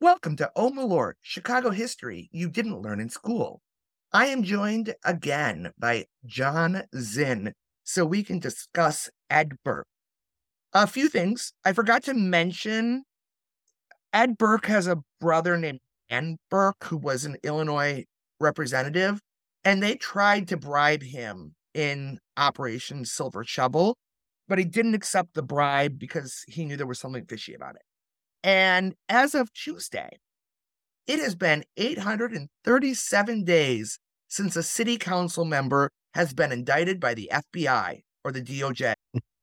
Welcome to Oh my Lord, Chicago history you didn't learn in school. I am joined again by John Zinn so we can discuss Ed Burke. A few things. I forgot to mention Ed Burke has a brother named Dan Burke who was an Illinois representative, and they tried to bribe him in Operation Silver Shovel, but he didn't accept the bribe because he knew there was something fishy about it. And as of Tuesday, it has been 837 days since a city council member has been indicted by the FBI or the DOJ.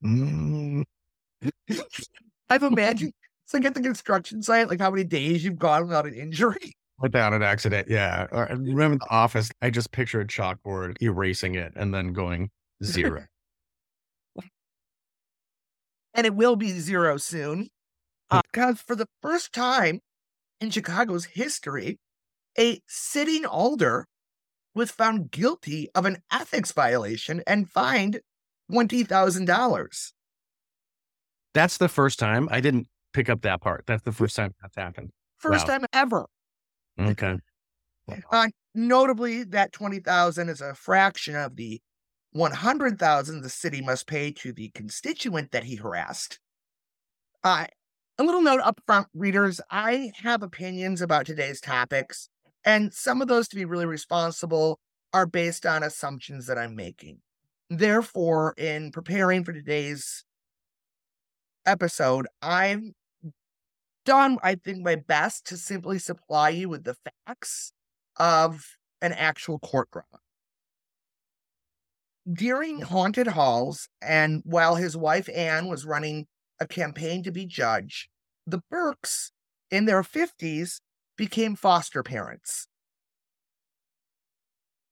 Mm. I've imagined it's like at the construction site, like how many days you've gone without an injury. Without an accident, yeah. Uh, or, remember the office? I just picture a chalkboard erasing it and then going zero. and it will be zero soon. Uh, because for the first time in Chicago's history, a sitting alder was found guilty of an ethics violation and fined $20,000. That's the first time. I didn't pick up that part. That's the first time that's happened. First Wow. time ever. Okay. Uh, notably, that 20000 is a fraction of the 100000 the city must pay to the constituent that he harassed. Uh, a little note up front, readers I have opinions about today's topics, and some of those, to be really responsible, are based on assumptions that I'm making. Therefore, in preparing for today's episode, I've done, I think, my best to simply supply you with the facts of an actual court drama. During Haunted Halls, and while his wife Anne was running a campaign to be judge, the Burkes, in their 50s, became foster parents.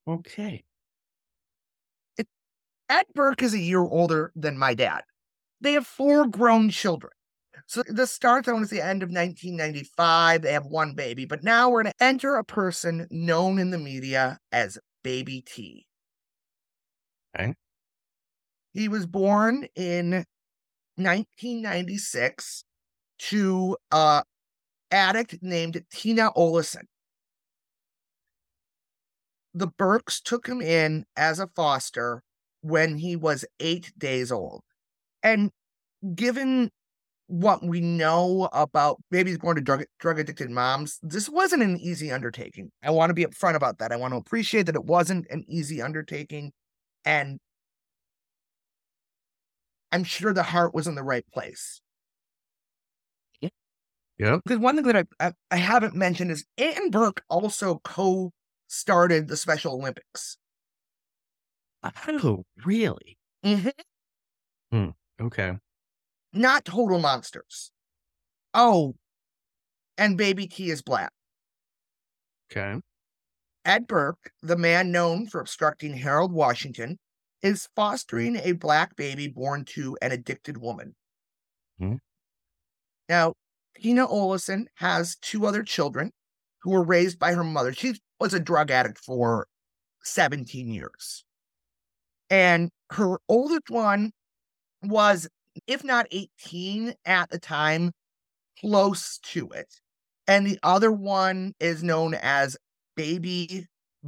Okay. Ed Burke is a year older than my dad. They have four grown children. So this starts, I want to say, end of 1995. They have one baby, but now we're going to enter a person known in the media as Baby T. Okay. He was born in 1996 to uh, a addict named Tina Olison. The Burkes took him in as a foster when he was eight days old. And given what we know about babies born to drug, drug addicted moms, this wasn't an easy undertaking. I want to be upfront about that. I want to appreciate that it wasn't an easy undertaking. And I'm sure the heart was in the right place. Yep. Because one thing that I, I, I haven't mentioned is Ann Burke also co started the Special Olympics. Oh, really? Mm-hmm. Hmm, okay. Not total monsters. Oh, and Baby T is black. Okay. Ed Burke, the man known for obstructing Harold Washington, is fostering a black baby born to an addicted woman. Hmm. Now, Tina Olison has two other children who were raised by her mother. She was a drug addict for 17 years. And her oldest one was, if not 18 at the time, close to it. And the other one is known as Baby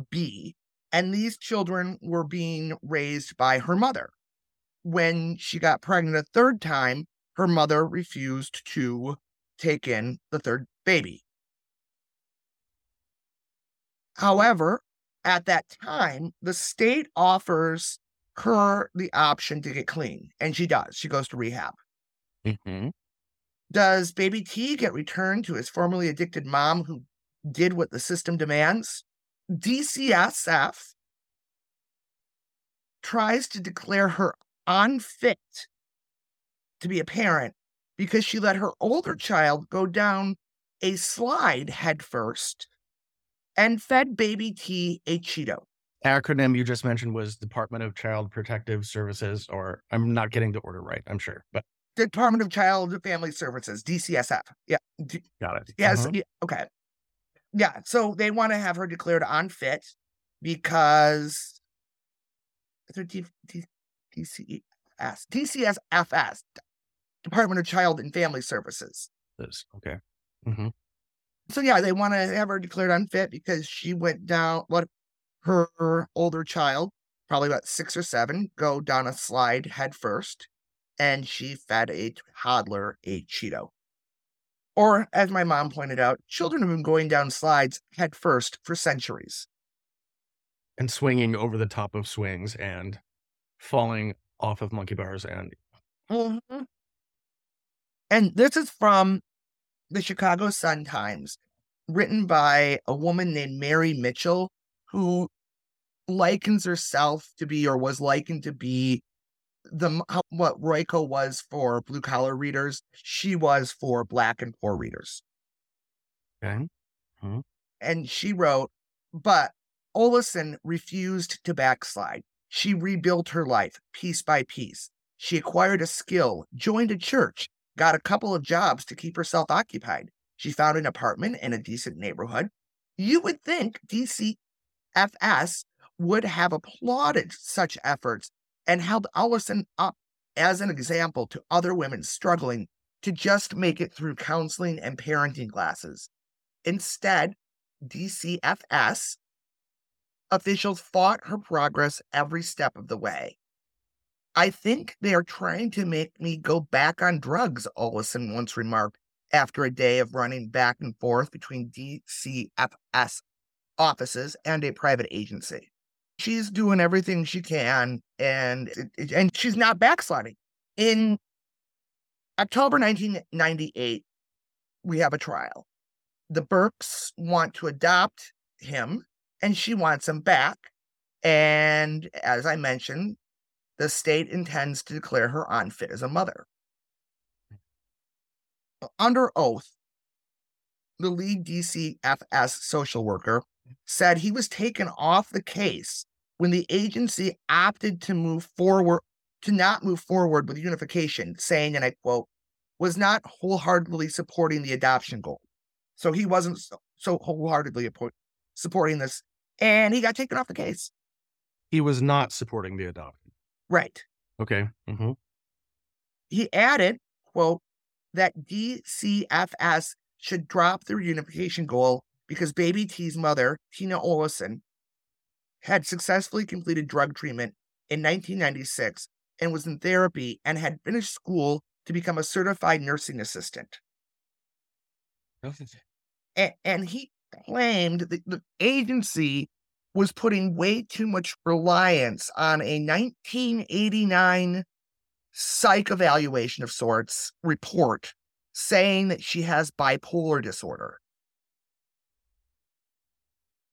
B. And these children were being raised by her mother. When she got pregnant a third time, her mother refused to take in the third baby. However, at that time, the state offers her the option to get clean, and she does. She goes to rehab. hmm Does baby T get returned to his formerly addicted mom who did what the system demands? DCSF tries to declare her unfit to be a parent because she let her older child go down a slide headfirst and fed baby T a Cheeto. Acronym you just mentioned was Department of Child Protective Services, or I'm not getting the order right, I'm sure, but Department of Child and Family Services, DCSF. Yeah. D- got it. Yes. Uh-huh. yeah, okay. Yeah. So they want to have her declared unfit because it's a D- D- DCS, DCSFS, Department of Child and Family Services. This. Okay. hmm So yeah, they want to have her declared unfit because she went down what her, her older child, probably about six or seven, go down a slide head first, and she fed a toddler a Cheeto. Or, as my mom pointed out, children have been going down slides head first for centuries. And swinging over the top of swings and falling off of monkey bars and Mm-hmm. And this is from the Chicago Sun Times, written by a woman named Mary Mitchell, who likens herself to be or was likened to be the what Royko was for blue collar readers, she was for black and poor readers. Okay. Hmm. And she wrote, but Olison refused to backslide. She rebuilt her life piece by piece. She acquired a skill, joined a church, got a couple of jobs to keep herself occupied. She found an apartment in a decent neighborhood. You would think DCFS would have applauded such efforts and held Olison up uh, as an example to other women struggling to just make it through counseling and parenting classes. Instead, DCFS officials fought her progress every step of the way. I think they are trying to make me go back on drugs, Olison once remarked after a day of running back and forth between DCFS offices and a private agency. She's doing everything she can and and she's not backsliding. In October 1998, we have a trial. The Burkes want to adopt him and she wants him back. And as I mentioned, the state intends to declare her unfit as a mother. Under oath, the lead DCFS social worker said he was taken off the case when the agency opted to move forward to not move forward with unification, saying, and I quote, was not wholeheartedly supporting the adoption goal. So he wasn't so, so wholeheartedly supporting this, and he got taken off the case. He was not supporting the adoption. Right. Okay. Mm-hmm. He added, quote, that DCFS should drop the reunification goal because baby T's mother, Tina Olison, had successfully completed drug treatment in 1996 and was in therapy and had finished school to become a certified nursing assistant. And, and he claimed that the agency was putting way too much reliance on a 1989 psych evaluation of sorts report saying that she has bipolar disorder.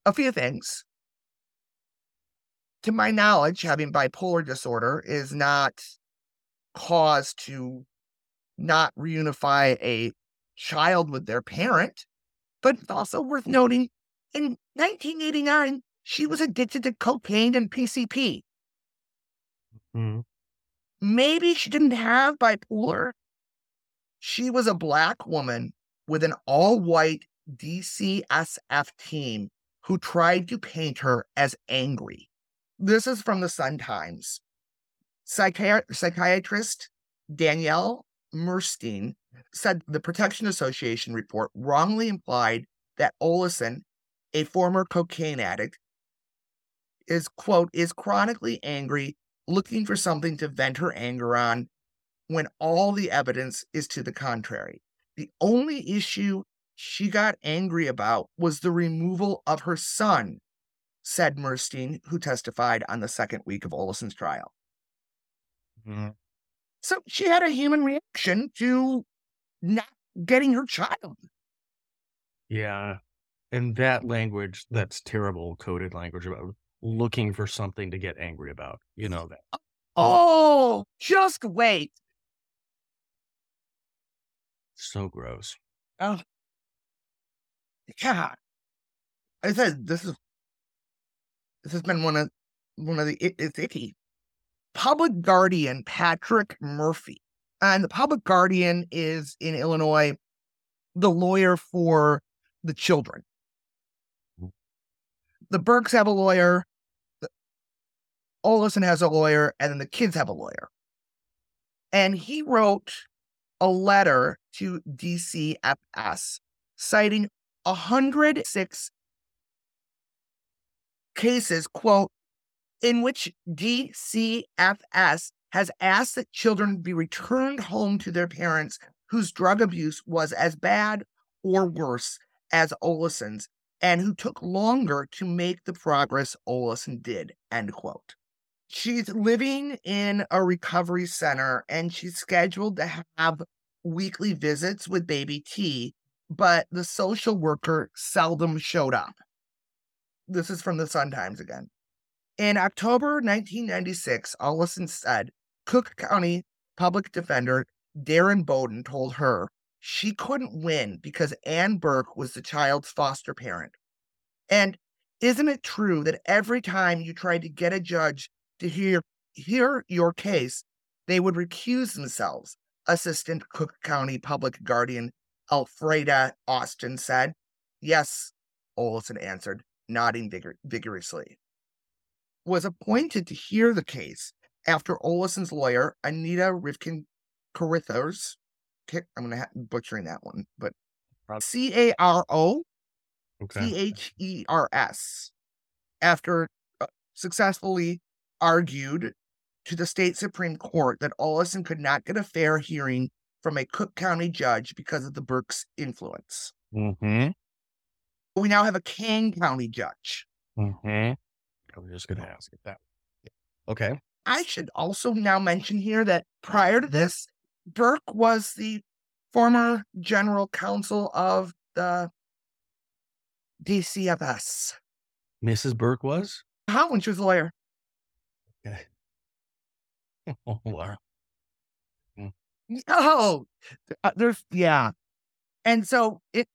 A few things. To my knowledge, having bipolar disorder is not cause to not reunify a child with their parent. But it's also worth noting in 1989, she was addicted to cocaine and PCP. Mm-hmm. Maybe she didn't have bipolar. She was a black woman with an all white DCSF team who tried to paint her as angry. This is from the Sun Times. Psychi- psychiatrist Danielle Merstein said the Protection Association report wrongly implied that Olison, a former cocaine addict, is quote is chronically angry looking for something to vent her anger on when all the evidence is to the contrary the only issue she got angry about was the removal of her son said Murstein, who testified on the second week of Olison's trial. Mm-hmm. So she had a human reaction to not getting her child. Yeah. And that language, that's terrible coded language about looking for something to get angry about. You know that. Oh, just wait. So gross. Oh, yeah. I said this is this has been one of one of the it, it's icky. Public Guardian Patrick Murphy, and the Public Guardian is in Illinois, the lawyer for the children. Mm. The Burkes have a lawyer. Olison has a lawyer, and then the kids have a lawyer. And he wrote a letter to DCFS citing 106 cases, quote, in which DCFS has asked that children be returned home to their parents whose drug abuse was as bad or worse as Olison's and who took longer to make the progress Olison did, end quote. She's living in a recovery center and she's scheduled to have weekly visits with baby T, but the social worker seldom showed up. This is from the Sun Times again. In October 1996, Olison said Cook County public defender Darren Bowden told her she couldn't win because Ann Burke was the child's foster parent. And isn't it true that every time you tried to get a judge to hear hear your case, they would recuse themselves? Assistant Cook County Public Guardian Alfreda Austin said. Yes, Olison answered, nodding vigor- vigorously. Was appointed to hear the case after Olison's lawyer, Anita Rivkin Carithers, I'm going to be butchering that one, but C A R O C H E R S, after uh, successfully argued to the state Supreme Court that Olison could not get a fair hearing from a Cook County judge because of the Burke's influence. Mm-hmm. We now have a Kane County judge. Mm-hmm. I was just going to ask if that. Okay. I should also now mention here that prior to this, Burke was the former general counsel of the DCFS. Mrs. Burke was? How when she was a lawyer. Okay. Oh, Laura. Oh, uh, there's, yeah. And so it,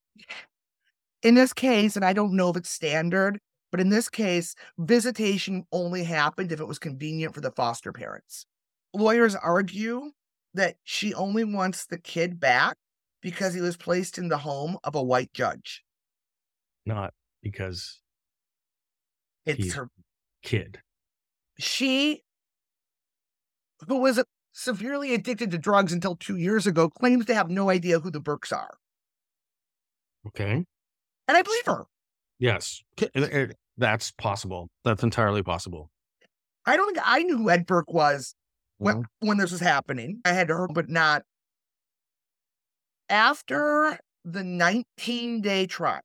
in this case, and I don't know if it's standard, but in this case, visitation only happened if it was convenient for the foster parents. Lawyers argue that she only wants the kid back because he was placed in the home of a white judge. Not because it's her kid. She, who was severely addicted to drugs until two years ago, claims to have no idea who the Burkes are. Okay. And I believe her. Yes. That's possible. That's entirely possible. I don't think I knew who Ed Burke was when, mm-hmm. when this was happening. I had heard, but not. After the 19 day trial,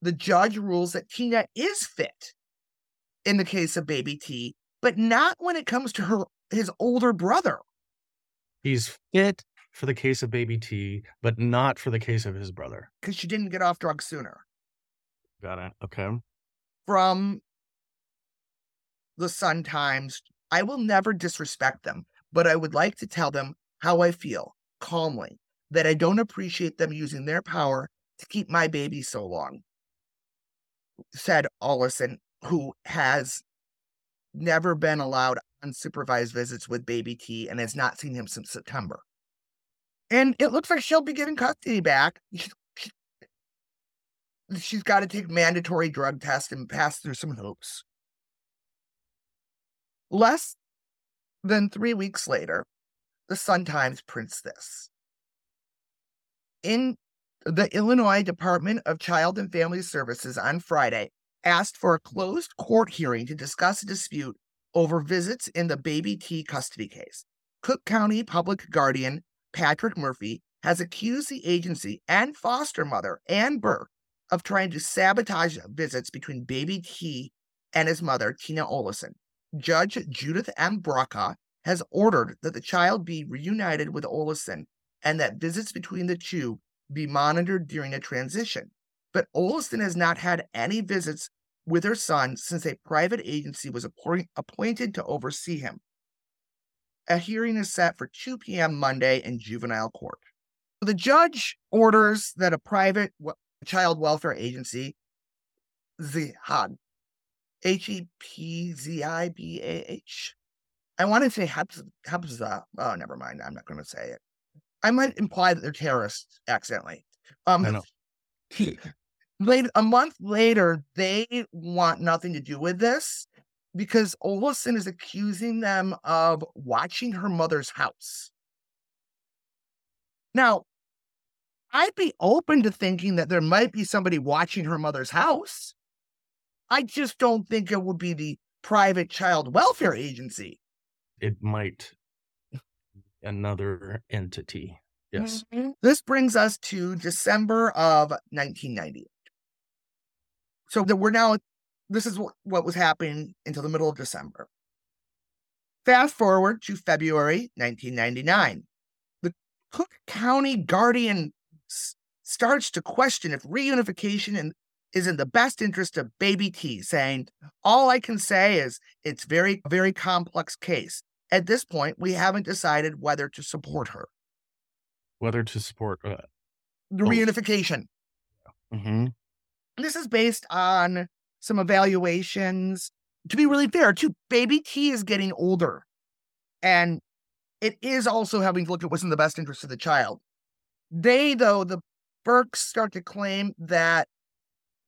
the judge rules that Tina is fit in the case of baby T, but not when it comes to her his older brother. He's fit for the case of baby T, but not for the case of his brother. Because she didn't get off drugs sooner. Got it. Okay. From the Sun Times I will never disrespect them, but I would like to tell them how I feel calmly that I don't appreciate them using their power to keep my baby so long, said Olison, who has never been allowed unsupervised visits with baby T and has not seen him since September. And it looks like she'll be getting custody back. She's got to take mandatory drug tests and pass through some hoops. Less than three weeks later, the Sun Times prints this. In the Illinois Department of Child and Family Services on Friday asked for a closed court hearing to discuss a dispute over visits in the baby T custody case. Cook County Public Guardian Patrick Murphy has accused the agency and foster mother Ann Burke of trying to sabotage visits between baby T and his mother, Tina Olison. Judge Judith M. Brawka has ordered that the child be reunited with Olison and that visits between the two be monitored during a transition. But Olison has not had any visits with her son since a private agency was appointed to oversee him. A hearing is set for 2 p.m. Monday in juvenile court. The judge orders that a private child welfare agency, ZHAD, H E P Z I B A H. I want to say Habza. Oh, never mind. I'm not going to say it. I might imply that they're terrorists accidentally. Um, I know. A month later, they want nothing to do with this because Olison is accusing them of watching her mother's house. Now, I'd be open to thinking that there might be somebody watching her mother's house. I just don't think it would be the private child welfare agency. It might another entity. Yes. Mhm. This brings us to December of 1998. So that we're now, this is what, was happening until the middle of December. Fast forward to February 1999. The Cook County Guardian s- starts to question if reunification in, is in the best interest of baby T, saying, All I can say is it's very, very complex case. At this point, we haven't decided whether to support her. Whether to support uh, The Oh. reunification. mhm. This is based on some evaluations. To be really fair, too, baby T is getting older. And it is also having to look at what's in the best interest of the child. They, though, the Burkes start to claim that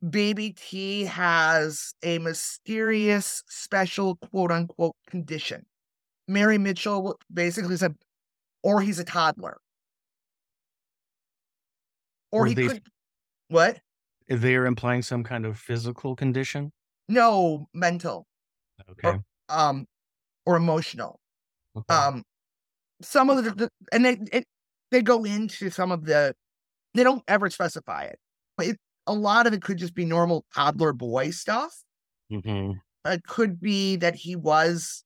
baby T has a mysterious, special quote unquote condition. Mary Mitchell basically said, or he's a toddler. Or Or he they- could. What? They are implying some kind of physical condition. No, mental. Okay. um or emotional okay. um some of the, the and they it, they go into some of the they don't ever specify it but it, a lot of it could just be normal toddler boy stuff Mhm. it could be that he was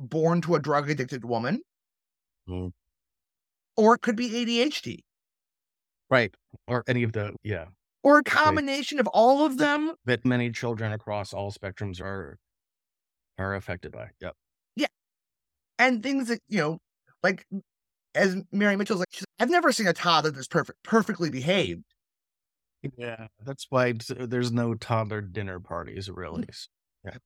born to a drug addicted woman Mm. or it could be adhd Right. Or any of the yeah. Or a combination of all of them That many children across all spectrums are are affected by. Yep. Yeah. And things that you know like as mary mitchell's like i've never seen a toddler that's perfect perfectly behaved Yeah. That's why there's no toddler dinner parties really. Yeah.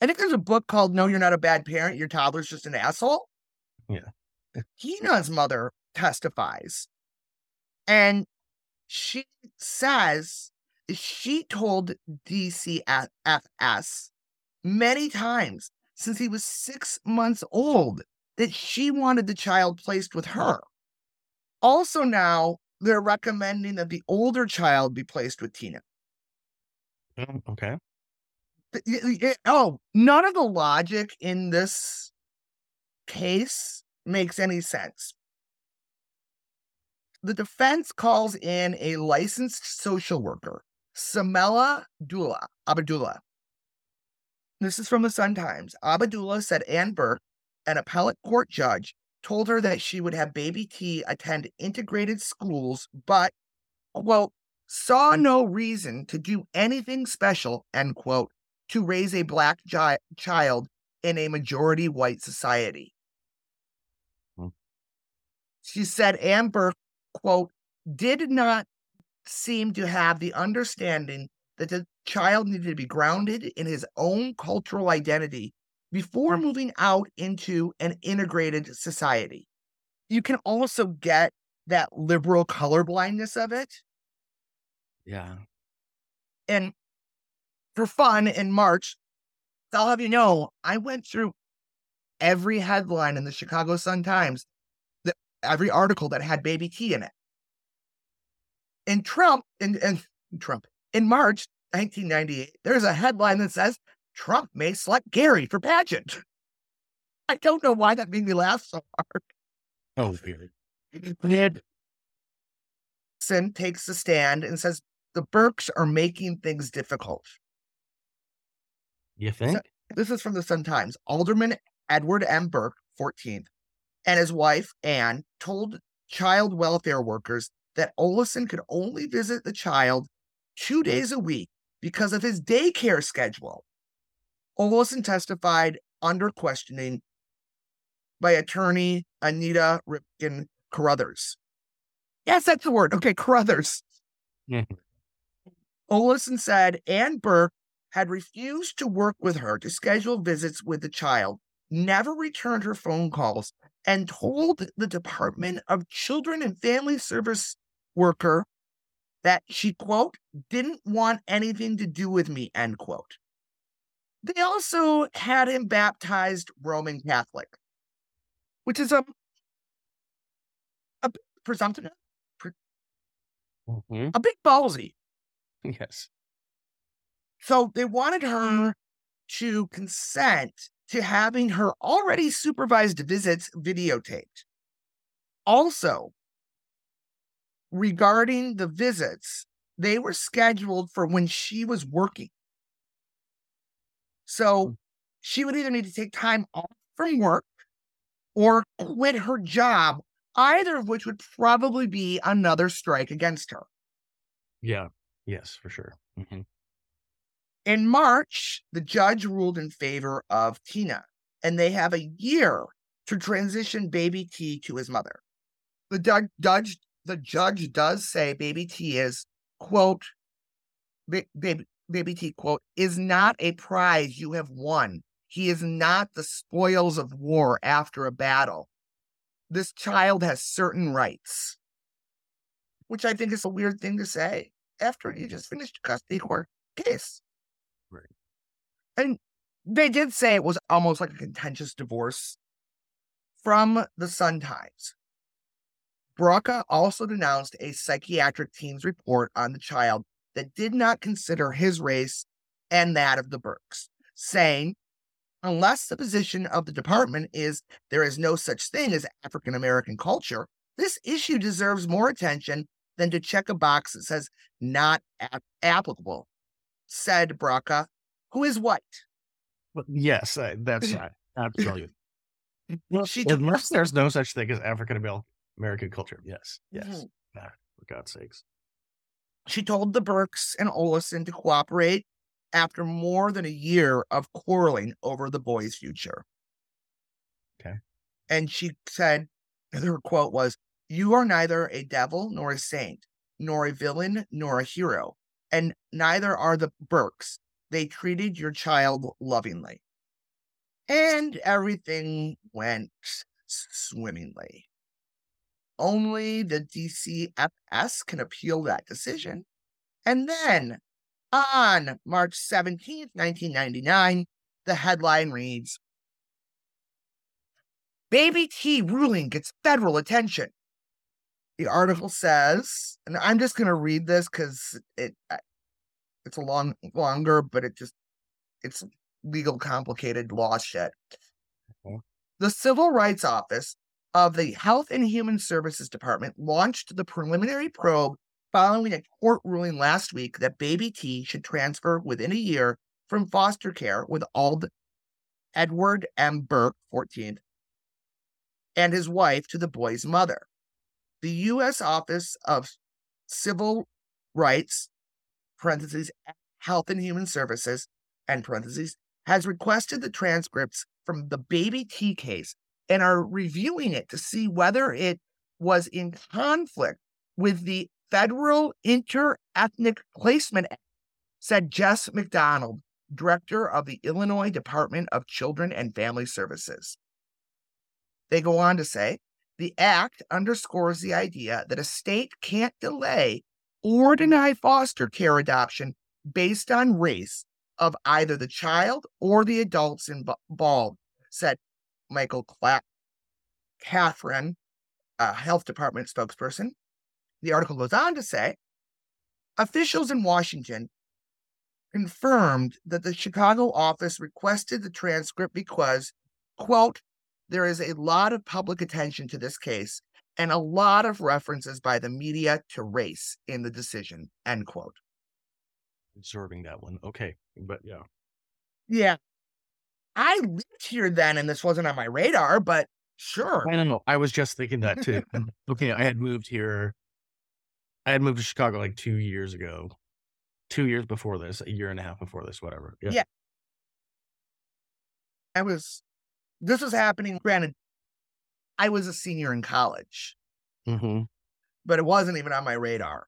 I think there's a book called No, You're Not a Bad Parent, Your Toddler's Just an Asshole. Yeah. Hina's mother testifies. And she says she told DCFS many times since he was six months old that she wanted the child placed with her. Also, now they're recommending that the older child be placed with Tina. Mm, Okay. Oh, none of the logic in this case makes any sense. The defense calls in a licensed social worker, Samela Dula, Abdullah. This is from the Sun Times. Abdullah said Ann Burke, an appellate court judge, told her that she would have baby T attend integrated schools, but, quote, saw no reason to do anything special, end quote, to raise a black gi- child in a majority white society. Hmm. She said Ann Burke, quote, did not seem to have the understanding that the child needed to be grounded in his own cultural identity before moving out into an integrated society. You can also get that liberal colorblindness of it. Yeah. And for fun in March, I'll have you know, I went through every headline in the Chicago Sun Times, every article that had baby T in it. And Trump, and, and Trump, in March 1998, there's a headline that says Trump may select Gary for pageant. I don't know why that made me laugh so hard. Oh, weird. Ned Nixon takes the stand and says the Burkes are making things difficult. You think? This is from the Sun Times. Alderman Edward M. Burke, 14th, and his wife, Anne, told child welfare workers that Olison could only visit the child two days a week because of his daycare schedule. Olison testified under questioning by attorney Anita Rivkin Carruthers. Yes, that's the word. Okay, Carruthers. Mhm. Olison said Ann Burke had refused to work with her to schedule visits with the child, never returned her phone calls, and told the Department of Children and Family Service worker that she, quote, didn't want anything to do with me, end quote. They also had him baptized Roman Catholic, which is a, a presumptive, Mhm. a bit ballsy. Yes. So they wanted her to consent to having her already supervised visits videotaped. Also, regarding the visits, they were scheduled for when she was working. So Mm. she would either need to take time off from work or quit her job, either of which would probably be another strike against her. Yeah. Yes, for sure. Mhm. In March, the judge ruled in favor of Tina, and they have a year to transition baby T to his mother. The judge, the judge does say baby T is quote ba- baby baby T quote is not a prize you have won. He is not the spoils of war after a battle. This child has certain rights, which I think is a weird thing to say after you just finished custody court case. And they did say it was almost like a contentious divorce from the Sun Times. Brawka also denounced a psychiatric team's report on the child that did not consider his race and that of the Burkes, saying, unless the position of the department is there is no such thing as African American culture, this issue deserves more attention than to check a box that says not ap- applicable, said Brawka, who is white. But yes, I, that's right. Absolutely. Well, She unless there's no such thing as African American culture. Yes. Yes. Mhm. Ah, for God's sakes. She told the Burkes and Olison to cooperate after more than a year of quarreling over the boy's future. Okay. And she said, her quote was, You are neither a devil nor a saint, nor a villain nor a hero, and neither are the Burkes. They treated your child lovingly. And everything went swimmingly. Only the DCFS can appeal that decision. And then on March 17th, 1999, the headline reads Baby T ruling gets federal attention. The article says, and I'm just going to read this because it it's a long longer, but it just it's legal complicated law shit. Okay. The Civil Rights Office of the Health and Human Services Department launched the preliminary probe following a court ruling last week that baby T should transfer within a year from foster care with Ald Edward M. Burke, 14th, and his wife to the boy's mother. The U.S. Office of Civil Rights, parentheses, Health and Human Services, and parentheses, has requested the transcripts from the baby T case and are reviewing it to see whether it was in conflict with the Federal Inter-Ethnic Placement Act, said Jess McDonald, director of the Illinois Department of Children and Family Services. They go on to say the act underscores the idea that a state can't delay or deny foster care adoption based on race of either the child or the adults involved, said Michael Clapp, Catherine, a health department spokesperson. The article goes on to say officials in Washington confirmed that the Chicago office requested the transcript because, quote, there is a lot of public attention to this case and a lot of references by the media to race in the decision, end quote. Observing that one. Okay. But yeah. Yeah. I lived here then and this wasn't on my radar, but sure. I don't know. I was just thinking that too. Mm, okay. I had moved here. I had moved to Chicago like two years ago. Two years before this, a year and a half before this, whatever. Yeah. Yeah. I was, this was happening. Granted, I was a senior in college, hmm but it wasn't even on my radar.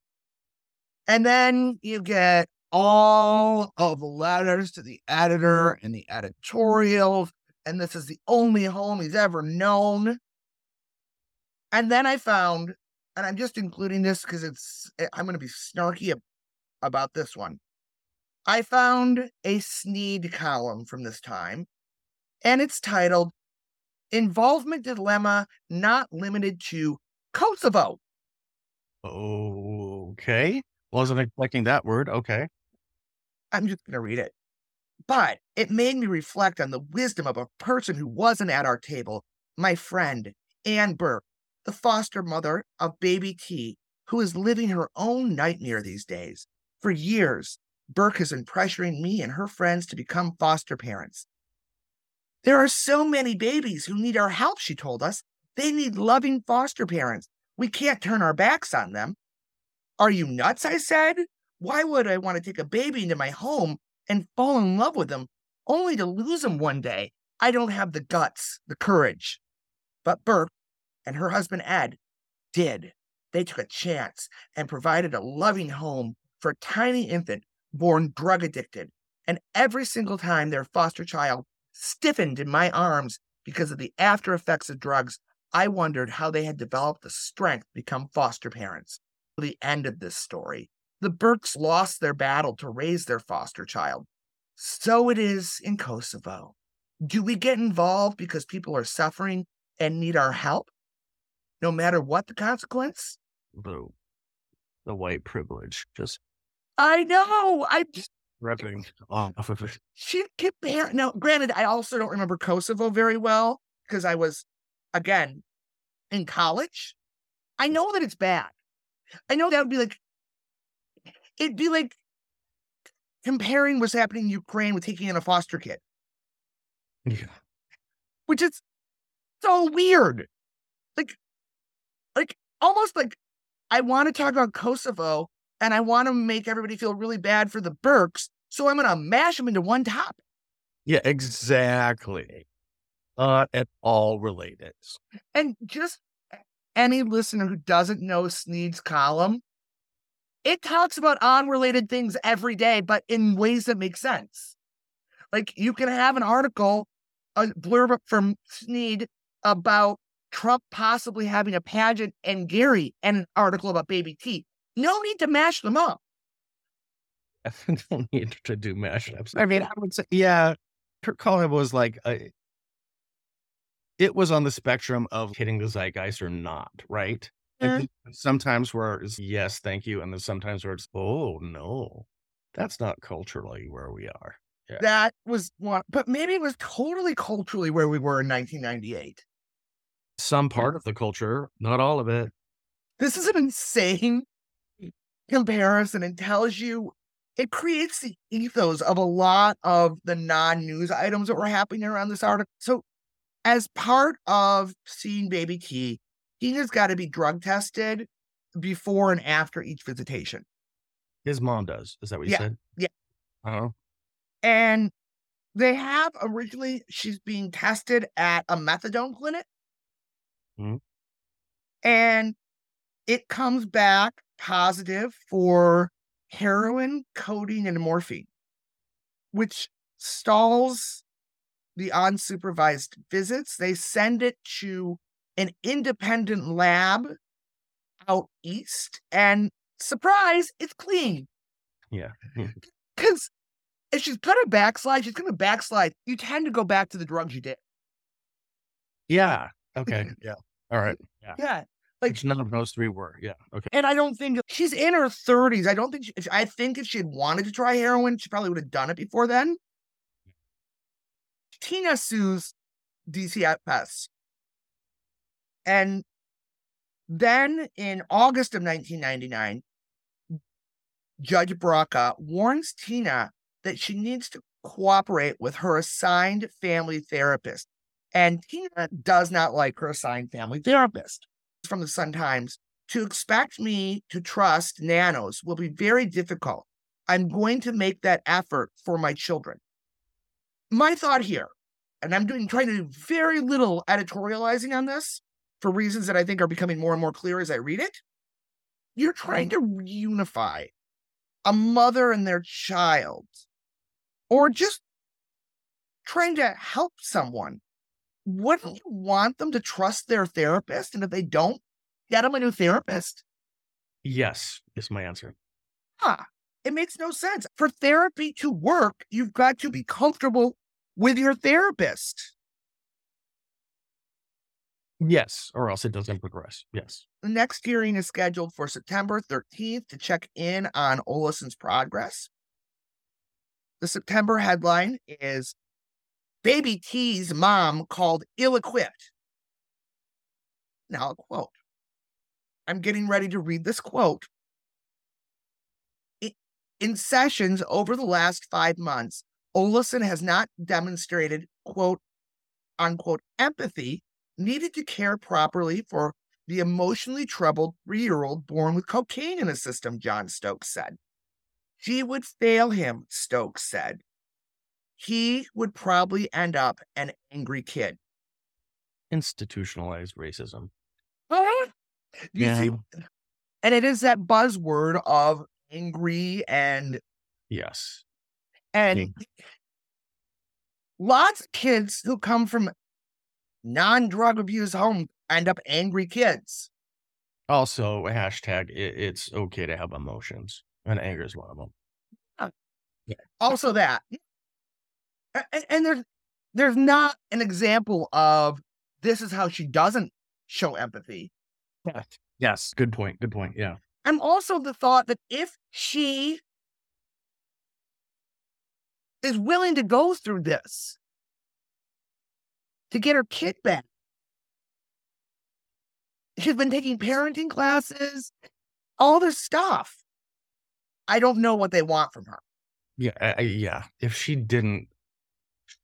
And then you get all of the letters to the editor and the editorials, and this is the only home he's ever known. And then I found, and I'm just including this because it's, eh, I'm going to be snarky about this one. I found a Sneed column from this time, and it's titled Involvement Dilemma Not Limited to Kosovo Okay. Wasn't expecting that word. Okay. I'm just going to read it. But it made me reflect on the wisdom of a person who wasn't at our table, my friend, Ann Burke, the foster mother of baby T, who is living her own nightmare these days. For years, Burke has been pressuring me and her friends to become foster parents. There are so many babies who need our help, she told us. They need loving foster parents. We can't turn our backs on them. Are you nuts? I said. Why would I want to take a baby into my home and fall in love with him only to lose him one day? I don't have the guts, the courage. But Burke and her husband Ed did. They took a chance and provided a loving home for a tiny infant born drug addicted. And every single time their foster child stiffened in my arms because of the after effects of drugs, I wondered how they had developed the strength to become foster parents. The end of this story. The Burkes lost their battle to raise their foster child. So it is in Kosovo. Do we get involved because people are suffering and need our help? No matter what the consequence? The, the white privilege just I know. I repping off oh. of oh, it. She compare now. Granted, I also don't remember Kosovo very well because I was, again, in college. I know that it's bad. I know that would be like, it'd be like comparing what's happening in Ukraine with taking in a foster kid. Yeah. Which is so weird. Like, like almost like I want to talk about Kosovo and I want to make everybody feel really bad for the Burkes. So I'm going to mash them into one top. Yeah, exactly. Not at all related. And just any listener who doesn't know Sneed's column, it talks about unrelated things every day, but in ways that make sense. Like you can have an article, a blurb from Sneed about Trump possibly having a pageant and Gary and an article about baby T. No need to mash them up. I don't need to do mashups. I mean, I would say, yeah, Kurt Collins was like, a, it was on the spectrum of hitting the zeitgeist or not, right? Mm-hmm. sometimes where it's yes, thank you, and then sometimes where it's oh no, that's not culturally where we are. Yeah. That was one, but maybe it was totally culturally where we were in 1998. Some part of the culture, not all of it. This is an insane comparison and tells you it creates the ethos of a lot of the non-news items that were happening around this article. So as part of seeing baby T, he has got to be drug tested before and after each visitation. His mom does. Is that what you yeah. said? Yeah. Oh. And they have originally, she's being tested at a methadone clinic. Mm-hmm. And it comes back positive for heroin, codeine, and morphine, which stalls the unsupervised visits. They send it to an independent lab out east, and surprise, it's clean. Yeah. Because if she's going to backslide, she's going to backslide. You tend to go back to the drugs you did. Yeah. Okay. yeah. All right. Yeah. Yeah. Like none of those three were, yeah, okay. And I don't think she's in her thirties. I don't think she, I think if she had wanted to try heroin, she probably would have done it before then. Tina sues DCFS, and then in August of 1999, Judge Brawka warns Tina that she needs to cooperate with her assigned family therapist. And Tina does not like her assigned family therapist from the Sun Times to expect me to trust nanos will be very difficult. I'm going to make that effort for my children. My thought here, and I'm doing trying to do very little editorializing on this for reasons that I think are becoming more and more clear as I read it. You're trying to reunify a mother and their child, or just trying to help someone wouldn't oh. you want them to trust their therapist? And if they don't, get them a new therapist? Yes, is my answer. Huh. It makes no sense. For therapy to work, you've got to be comfortable with your therapist. Yes, or else it doesn't progress. Yes. The next hearing is scheduled for September 13th to check in on Olison's progress. The September headline is Baby T's mom called ill equipped. Now, a quote. I'm getting ready to read this quote. In sessions over the last five months, Olison has not demonstrated, quote, unquote, empathy needed to care properly for the emotionally troubled three year old born with cocaine in his system, John Stokes said. She would fail him, Stokes said. He would probably end up an angry kid. Institutionalized racism. Uh-huh. yeah. See? And it is that buzzword of angry and. Yes. And lots of kids who come from non drug abuse homes end up angry kids. Also, hashtag it, it's okay to have emotions, and anger is one of them. Yeah. Also, that, and, and there's there's not an example of this is how she doesn't show empathy. Yes. Yes. Good point. Good point. Yeah. And also the thought that if she is willing to go through this to get her kid back, she's been taking parenting classes, all this stuff. I don't know what they want from her. Yeah, I, yeah. If she didn't,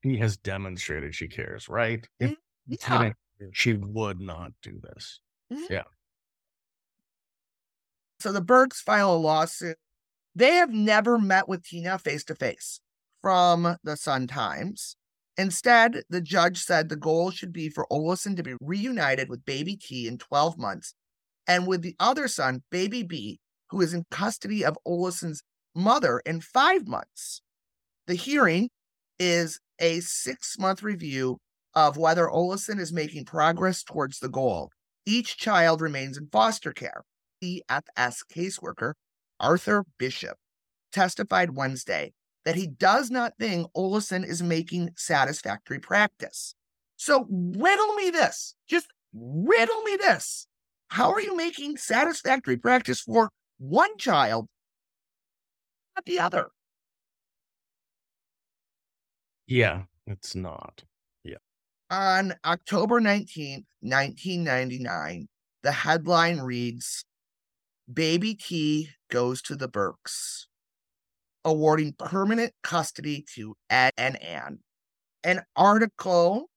she has demonstrated she cares, right? If mm-hmm. yeah. she would not do this. Mm-hmm. Yeah. So the Burkes file a lawsuit. They have never met with Tina face to face from the Sun Times. Instead, the judge said the goal should be for Olison to be reunited with baby T in 12 months and with the other son, baby B, who is in custody of Olison's mother in five months. The hearing is a six month review of whether Olison is making progress towards the goal. Each child remains in foster care. CFS caseworker Arthur Bishop testified Wednesday that he does not think Olison is making satisfactory practice. So riddle me this. Just riddle me this. How are you making satisfactory practice for one child, not the other? Yeah, it's not. Yeah. On October 19th, 1999, the headline reads Baby T goes to the Burkes, awarding permanent custody to Ed and Ann. An article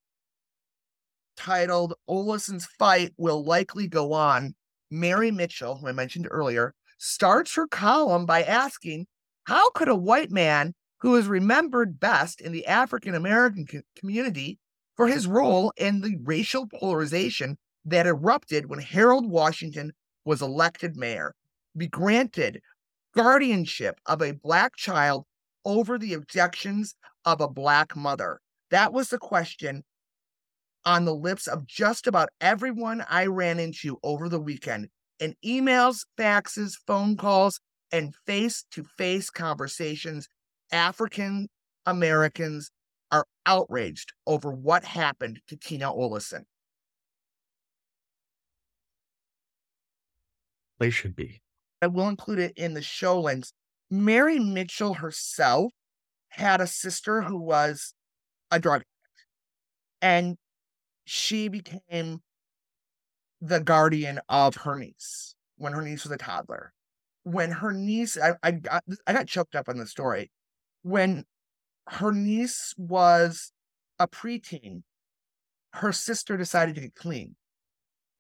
titled Olison's Fight Will Likely Go On. Mary Mitchell, who I mentioned earlier, starts her column by asking How could a white man who is remembered best in the African American community for his role in the racial polarization that erupted when Harold Washington was elected mayor be granted guardianship of a black child over the objections of a black mother? That was the question on the lips of just about everyone I ran into over the weekend in emails, faxes, phone calls, and face to face conversations. African Americans are outraged over what happened to Tina Olison. They should be. I will include it in the show links. Mary Mitchell herself had a sister who was a drug addict, and she became the guardian of her niece when her niece was a toddler. When her niece, I, I got I got choked up on the story. When her niece was a preteen, her sister decided to get clean.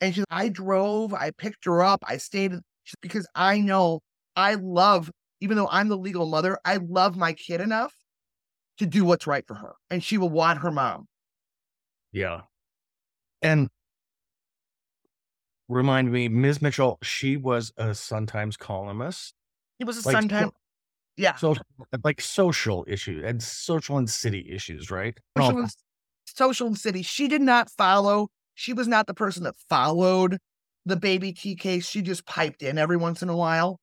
And she, I drove, I picked her up, I stayed because I know I love, even though I'm the legal mother, I love my kid enough to do what's right for her. And she will want her mom. Yeah. And remind me, Ms. Mitchell, she was a Sun Times columnist. It was a like, Sun Times. Yeah. So like social issues and social and city issues, right? Social, and, social and city. She did not follow she was not the person that followed the baby T case. She just piped in every once in a while.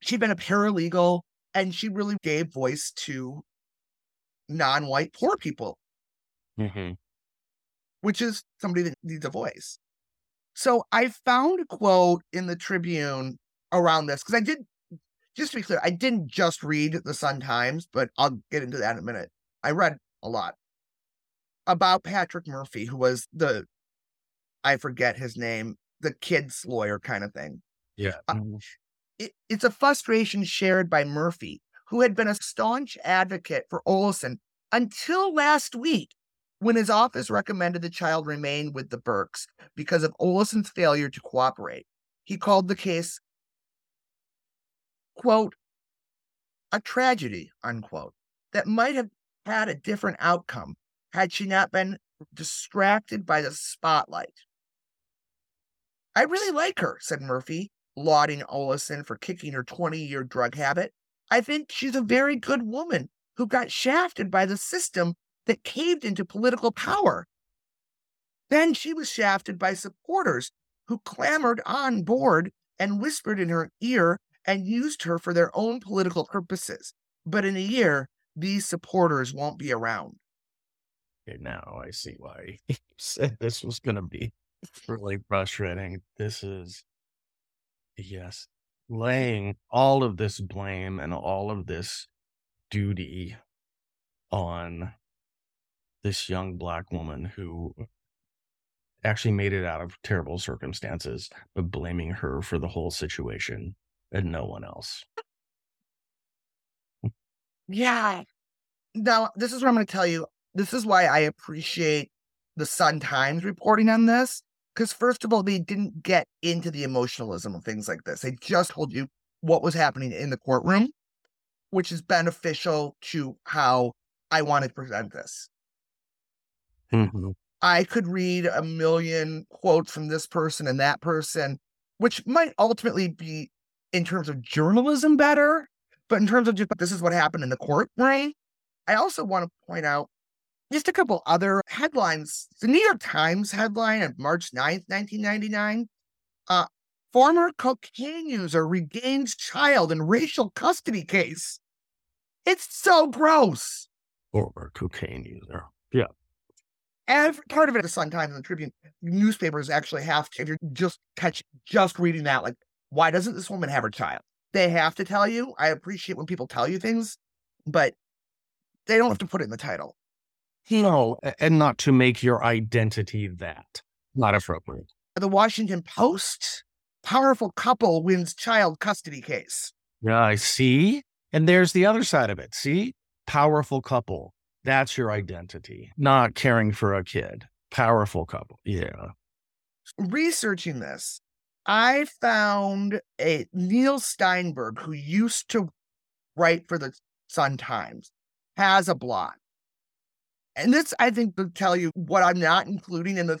She'd been a paralegal and she really gave voice to non white poor people. Mm-hmm. which is somebody that needs a voice. So I found a quote in the Tribune around this because I did, just to be clear, I didn't just read the Sun Times, but I'll get into that in a minute. I read a lot about Patrick Murphy, who was the, I forget his name, the kid's lawyer kind of thing. Yeah. Uh, it, it's a frustration shared by Murphy, who had been a staunch advocate for Olison until last week when his office recommended the child remain with the Burkes because of Olison's failure to cooperate. He called the case, quote, a tragedy, unquote, that might have had a different outcome had she not been distracted by the spotlight. I really like her, said Murphy, lauding Olison for kicking her 20 year drug habit. I think she's a very good woman who got shafted by the system that caved into political power. Then she was shafted by supporters who clamored on board and whispered in her ear and used her for their own political purposes. But in a year, these supporters won't be around. Okay, now I see why you said this was going to be really frustrating. This is, yes, laying all of this blame and all of this duty on this young black woman who actually made it out of terrible circumstances, but blaming her for the whole situation and no one else. Yeah. Now, this is what I'm going to tell you. This is why I appreciate the Sun Times reporting on this. Because, first of all, they didn't get into the emotionalism of things like this. They just told you what was happening in the courtroom, which is beneficial to how I wanted to present this. Mm-hmm. I could read a million quotes from this person and that person, which might ultimately be in terms of journalism better, but in terms of just this is what happened in the court, right? I also want to point out just a couple other headlines. The New York Times headline of March 9th, 1999. Uh, former cocaine user regains child in racial custody case. It's so gross. Former cocaine user. Yeah. Every part of it, the Sun Times and the Tribune newspapers actually have to, if you're just catch just reading that, like, why doesn't this woman have her child? They have to tell you. I appreciate when people tell you things, but they don't have to put it in the title. No, and not to make your identity that. Not appropriate. The Washington Post, powerful couple wins child custody case. Yeah, I see. And there's the other side of it. See? Powerful couple. That's your identity. Not caring for a kid. Powerful couple. Yeah. Researching this, I found a Neil Steinberg who used to write for the Sun Times has a blog. And this, I think, will tell you what I'm not including in the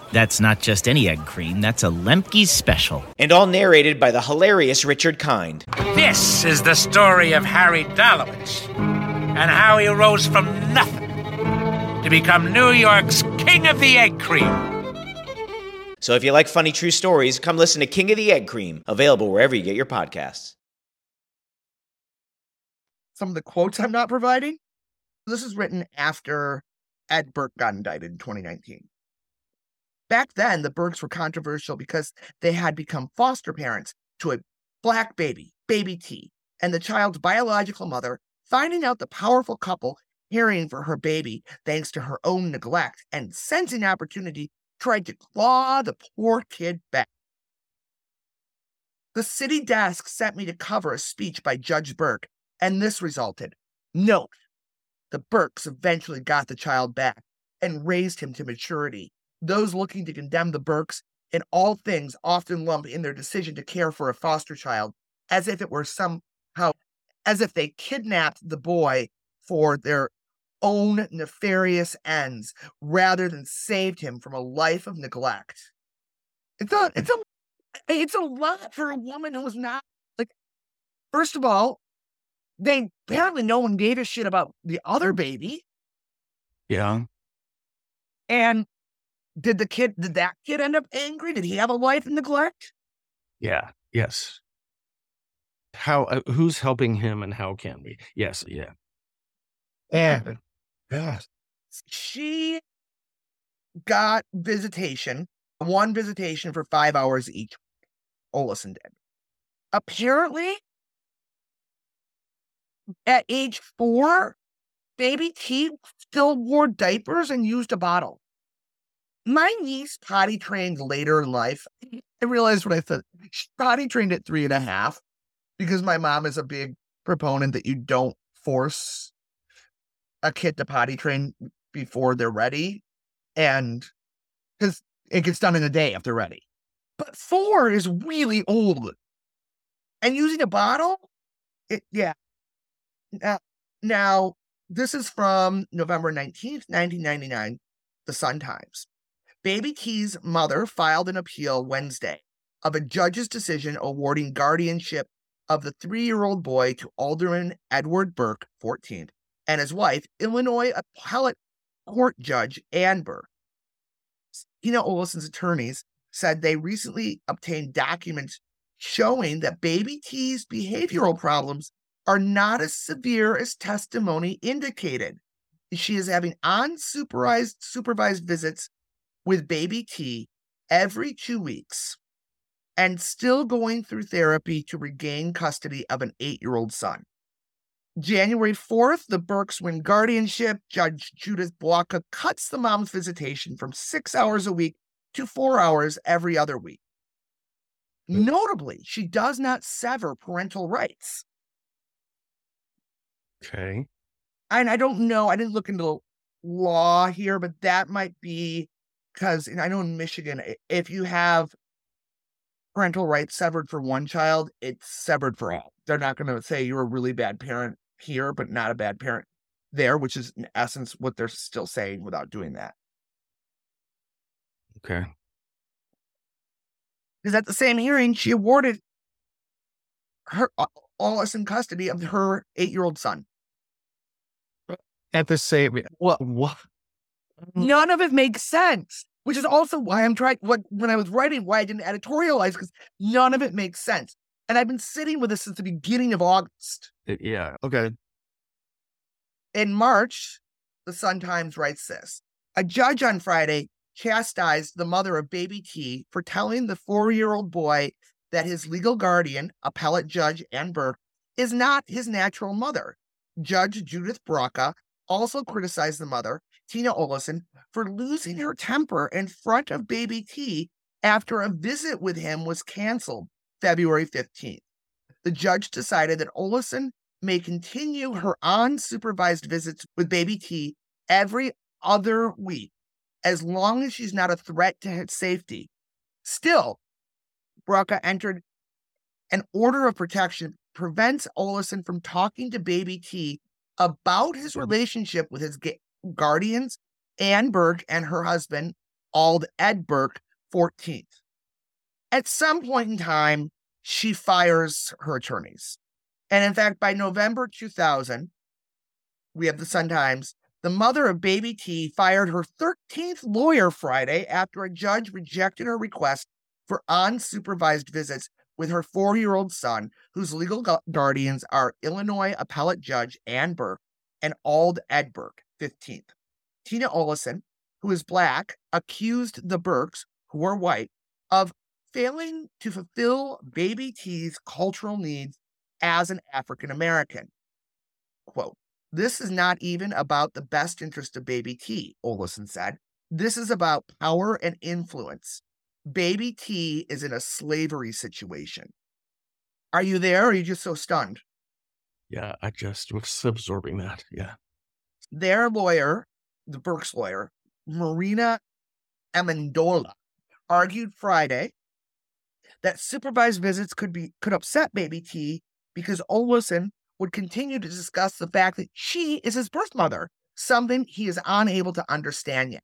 That's not just any egg cream, that's a Lemke's special. and all narrated by the hilarious Richard Kind. This is the story of Harry Dalowitz. and how he rose from nothing to become New York's King of the Egg Cream. So if you like funny true stories, come listen to King of the Egg Cream, available wherever you get your podcasts. Some of the quotes I'm not providing. This is written after Ed Burke got indicted in 2019. Back then, the Burkes were controversial because they had become foster parents to a black baby, baby T, and the child's biological mother, finding out the powerful couple caring for her baby thanks to her own neglect and sensing opportunity, tried to claw the poor kid back. The city desk sent me to cover a speech by Judge Burke, and this resulted. Note, the Burkes eventually got the child back and raised him to maturity. Those looking to condemn the Burkes in all things often lump in their decision to care for a foster child as if it were somehow, as if they kidnapped the boy for their own nefarious ends rather than saved him from a life of neglect. It's a, it's a, it's a lot for a woman who was not like. First of all, they apparently no one gave a shit about the other baby. Yeah. And did the kid, did that kid end up angry? Did he have a life in neglect? Yeah. Yes. How, uh, who's helping him and how can we? Yes. Yeah. And yeah. she got visitation, one visitation for five hours each. Olison did. Apparently, at age four, baby T still wore diapers and used a bottle. My niece potty trained later in life. I realized what I said. She potty trained at three and a half because my mom is a big proponent that you don't force a kid to potty train before they're ready. And because it gets done in a day if they're ready. But four is really old. And using a bottle, it, yeah, now, now, this is from November 19th, 1999, the Sun Times. Baby T's mother filed an appeal Wednesday of a judge's decision awarding guardianship of the three year old boy to Alderman Edward Burke, 14th, and his wife, Illinois appellate court judge Ann Burke. Tina Olison's attorneys said they recently obtained documents showing that Baby T's behavioral problems are not as severe as testimony indicated. She is having unsupervised supervised visits with baby T every two weeks and still going through therapy to regain custody of an eight year old son. January 4th, the Burkes win guardianship. Judge Judith Brawka cuts the mom's visitation from six hours a week to four hours every other week. Notably, she does not sever parental rights. Okay. And I don't know, I didn't look into law here, but that might be because I know in Michigan, if you have parental rights severed for one child, it's severed for all. They're not going to say you're a really bad parent here, but not a bad parent there, which is in essence what they're still saying without doing that. Okay. Because at the same hearing, she awarded her Olison custody of her eight year old son. At the same, what? What? Mm. None of it makes sense, which is also why I'm trying. What when I was writing, why I didn't editorialize because none of it makes sense. And I've been sitting with this since the beginning of August. Yeah. Okay. In March, the Sun Times writes this: A judge on Friday chastised the mother of baby T for telling the four-year-old boy that his legal guardian, appellate judge Ann Burke, is not his natural mother. Judge Judith Brawka also criticized the mother, Tina Olison, for losing mm. her temper in front of baby T after a visit with him was canceled February 15th. The judge decided that Olison may continue her unsupervised visits with baby T every other week as long as she's not a threat to his safety. Still, Brawka entered an order of protection prevents Olison from talking to baby T about his relationship with his guardians, Ann Burke and her husband, Ald Ed Burke, 14th. At some point in time, she fires her attorneys. And in fact, by November 2000, we have the Sun Times. The mother of baby T fired her 13th lawyer Friday after a judge rejected her request for unsupervised visits with her four year old son, whose legal guardians are Illinois appellate judge Ann Burke and Ald Ed Burke, 15th. Tina Olison, who is black, accused the Burkes, who are white, of failing to fulfill baby T's cultural needs as an African American. Quote, this is not even about the best interest of baby T, Olison said. This is about power and influence. Baby T is in a slavery situation. Are you there or are you just so stunned? Yeah, I just was absorbing that. Yeah. Their lawyer, the Burke's lawyer, Marina Ammendola, argued Friday that supervised visits could be could upset baby T because Olison would continue to discuss the fact that she is his birth mother, something he is unable to understand yet.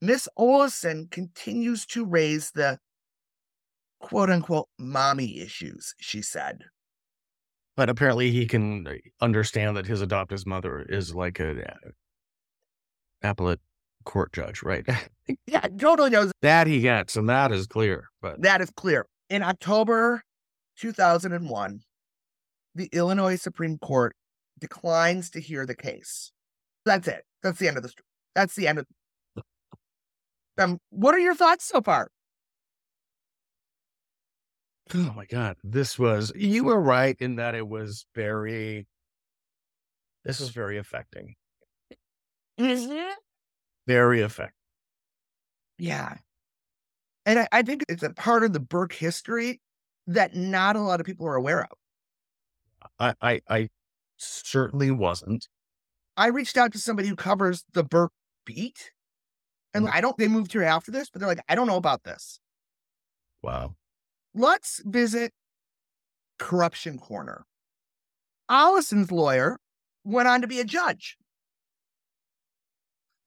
Miss Olison continues to raise the quote unquote mommy issues, she said. But apparently he can uh, understand that his adoptive mother is like a appellate court judge, right? Yeah, totally knows that he gets, and that is clear. But that is clear. In October 2001, the Illinois Supreme Court declines to hear the case. That's it. That's the end of the story. That's the end of. Um, what are your thoughts so far? Oh my god, this was you were right in that it was very. This is very affecting. Is it? Very affecting. Yeah. And I, I think it's a part of the Burke history that not a lot of people are aware of. I, I, I certainly wasn't. I reached out to somebody who covers the Burke beat. And mm-hmm. I don't, they moved here after this, but they're like, I don't know about this. Wow. Let's visit Corruption Corner. Olison's lawyer went on to be a judge.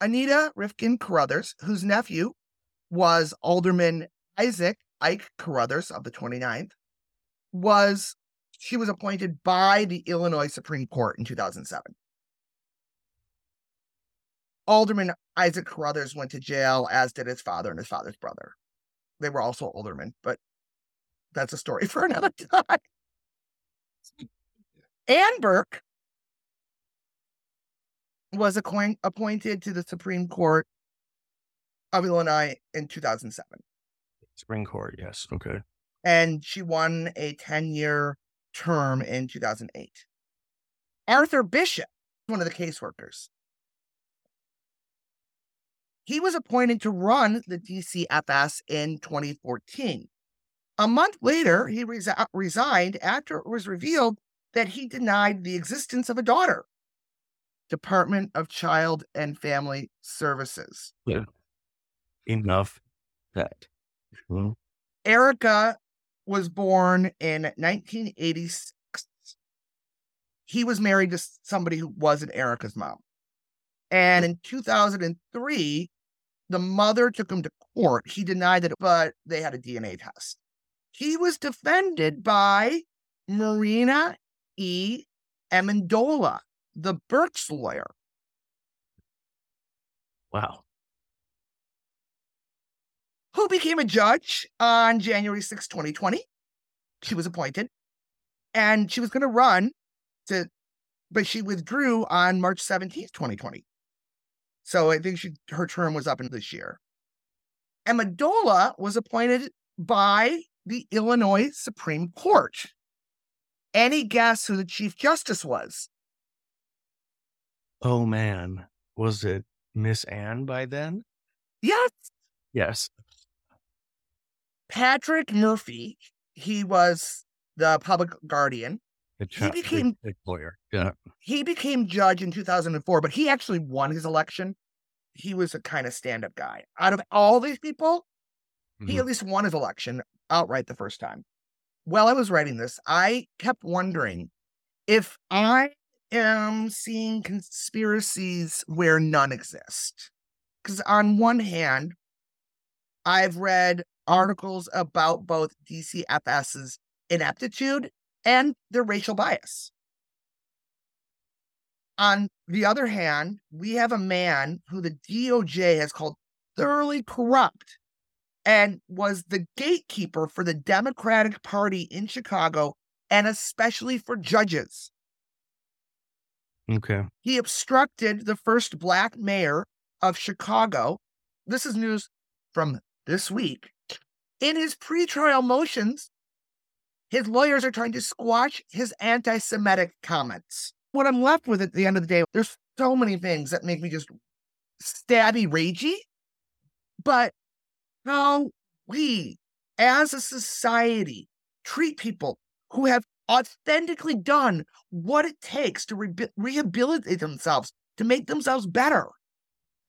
Anita Rivkin Carothers, whose nephew was Alderman Isaac Ike Carothers of the 29th, was she was appointed by the Illinois Supreme Court in 2007. Alderman Isaac Carothers went to jail, as did his father and his father's brother. They were also aldermen, but that's a story for another time. Anne Burke was appoint- appointed to the Supreme Court of Illinois in 2007. Supreme Court, yes. Okay. And she won a 10 year term in 2008. Arthur Bishop, one of the caseworkers, he was appointed to run the DCFS in 2014. A month later, he resi- resigned after it was revealed that he denied the existence of a daughter. Department of Child and Family Services. Yeah. Enough that. Erica was born in 1986. He was married to somebody who wasn't Erica's mom. And in 2003, the mother took him to court. He denied it, but they had a DNA test. He was defended by Marina E. Ammendola, the Burke's lawyer. Wow. Who became a judge on January 6, 2020. She was appointed and she was going to run to, but she withdrew on March 17th, 2020. So I think she her term was up in this year. Ammendola was appointed by the Illinois Supreme Court. Any guess who the Chief Justice was? Oh man, was it Miss Anne by then? Yes, Yes. Patrick Murphy. He was the public guardian. The He became- big lawyer. Yeah. He became judge in 2004, but he actually won his election. He was a kind of stand up guy. Out of all these people, he Mhm. at least won his election outright the first time. While I was writing this, I kept wondering if I am seeing conspiracies where none exist. Because on one hand, I've read articles about both DCFS's ineptitude and their racial bias. On the other hand, we have a man who the DOJ has called thoroughly corrupt and was the gatekeeper for the Democratic Party in Chicago and especially for judges. Okay. He obstructed the first black mayor of Chicago. This is news from this week. In his pretrial motions, his lawyers are trying to squash his anti Semitic comments. What I'm left with at the end of the day, there's so many things that make me just stabby ragey. But how we as a society treat people who have authentically done what it takes to re- rehabilitate themselves, to make themselves better.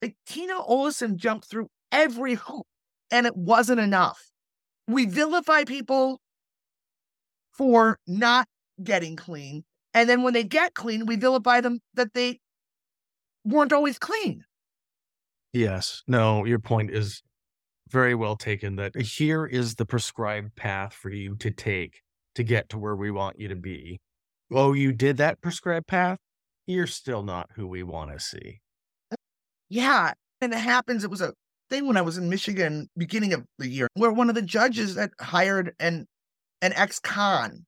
Like Tina Olson jumped through every hoop and it wasn't enough. We vilify people for not getting clean. And then when they get clean, we vilify them that they weren't always clean. Yes. No, your point is very well taken that uh, here is the prescribed path for you to take to get to where we want you to be. Oh, you did that prescribed path? You're still not who we want to see. Uh, yeah. And it happens. It was a thing when I was in Michigan, beginning of the year, where one of the judges that hired an an ex-con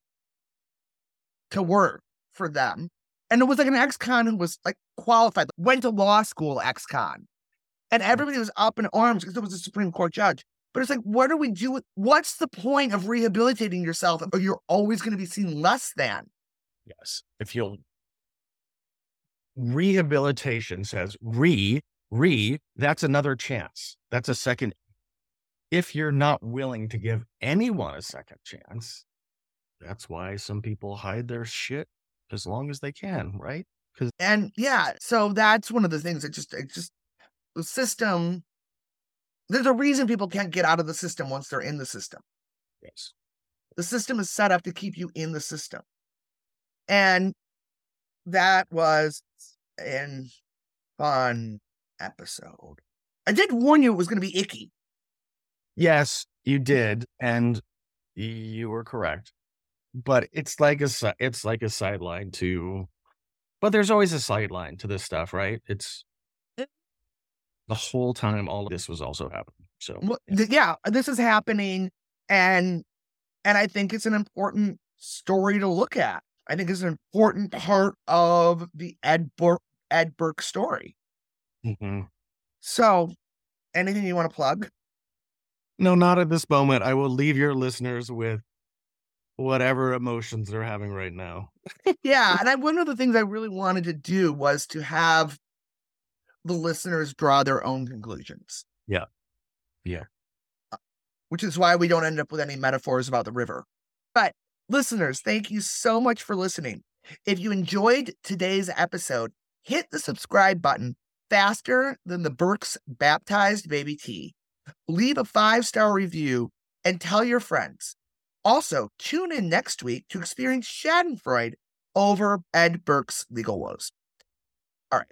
to work for them. And it was like an ex-con who was like qualified, went to law school ex-con. And everybody was up in arms because it was a Supreme Court judge. But it's like, what do we do? With, what's the point of rehabilitating yourself? Or you're always going to be seen less than. Yes. If you'll rehabilitation says re, re, that's another chance. That's a second. If you're not willing to give anyone a second chance, that's why some people hide their shit as long as they can, right? Because and yeah, so that's one of the things that just it just the system there's a reason people can't get out of the system once they're in the system. Yes. The system is set up to keep you in the system. And that was an fun episode. I did warn you it was going to be icky. Yes, you did, and you were correct. But it's like a it's like a sideline to, but there's always a sideline to this stuff, right? It's the whole time all of this was also happening. So well, th- yeah, this is happening, and and I think it's an important story to look at. I think it's an important part of the Ed Burke Ed Burke story. Mm-hmm. So, anything you want to plug? No, not at this moment. I will leave your listeners with whatever emotions they're having right now. yeah, and I one of the things I really wanted to do was to have the listeners draw their own conclusions. Yeah. Yeah. Uh, which is why we don't end up with any metaphors about the river. But listeners, thank you so much for listening. If you enjoyed today's episode, hit the subscribe button faster than the Burke's baptized baby T. Leave a five star review and tell your friends. Also, tune in next week to experience Schadenfreude over Ed Burke's legal woes. All right.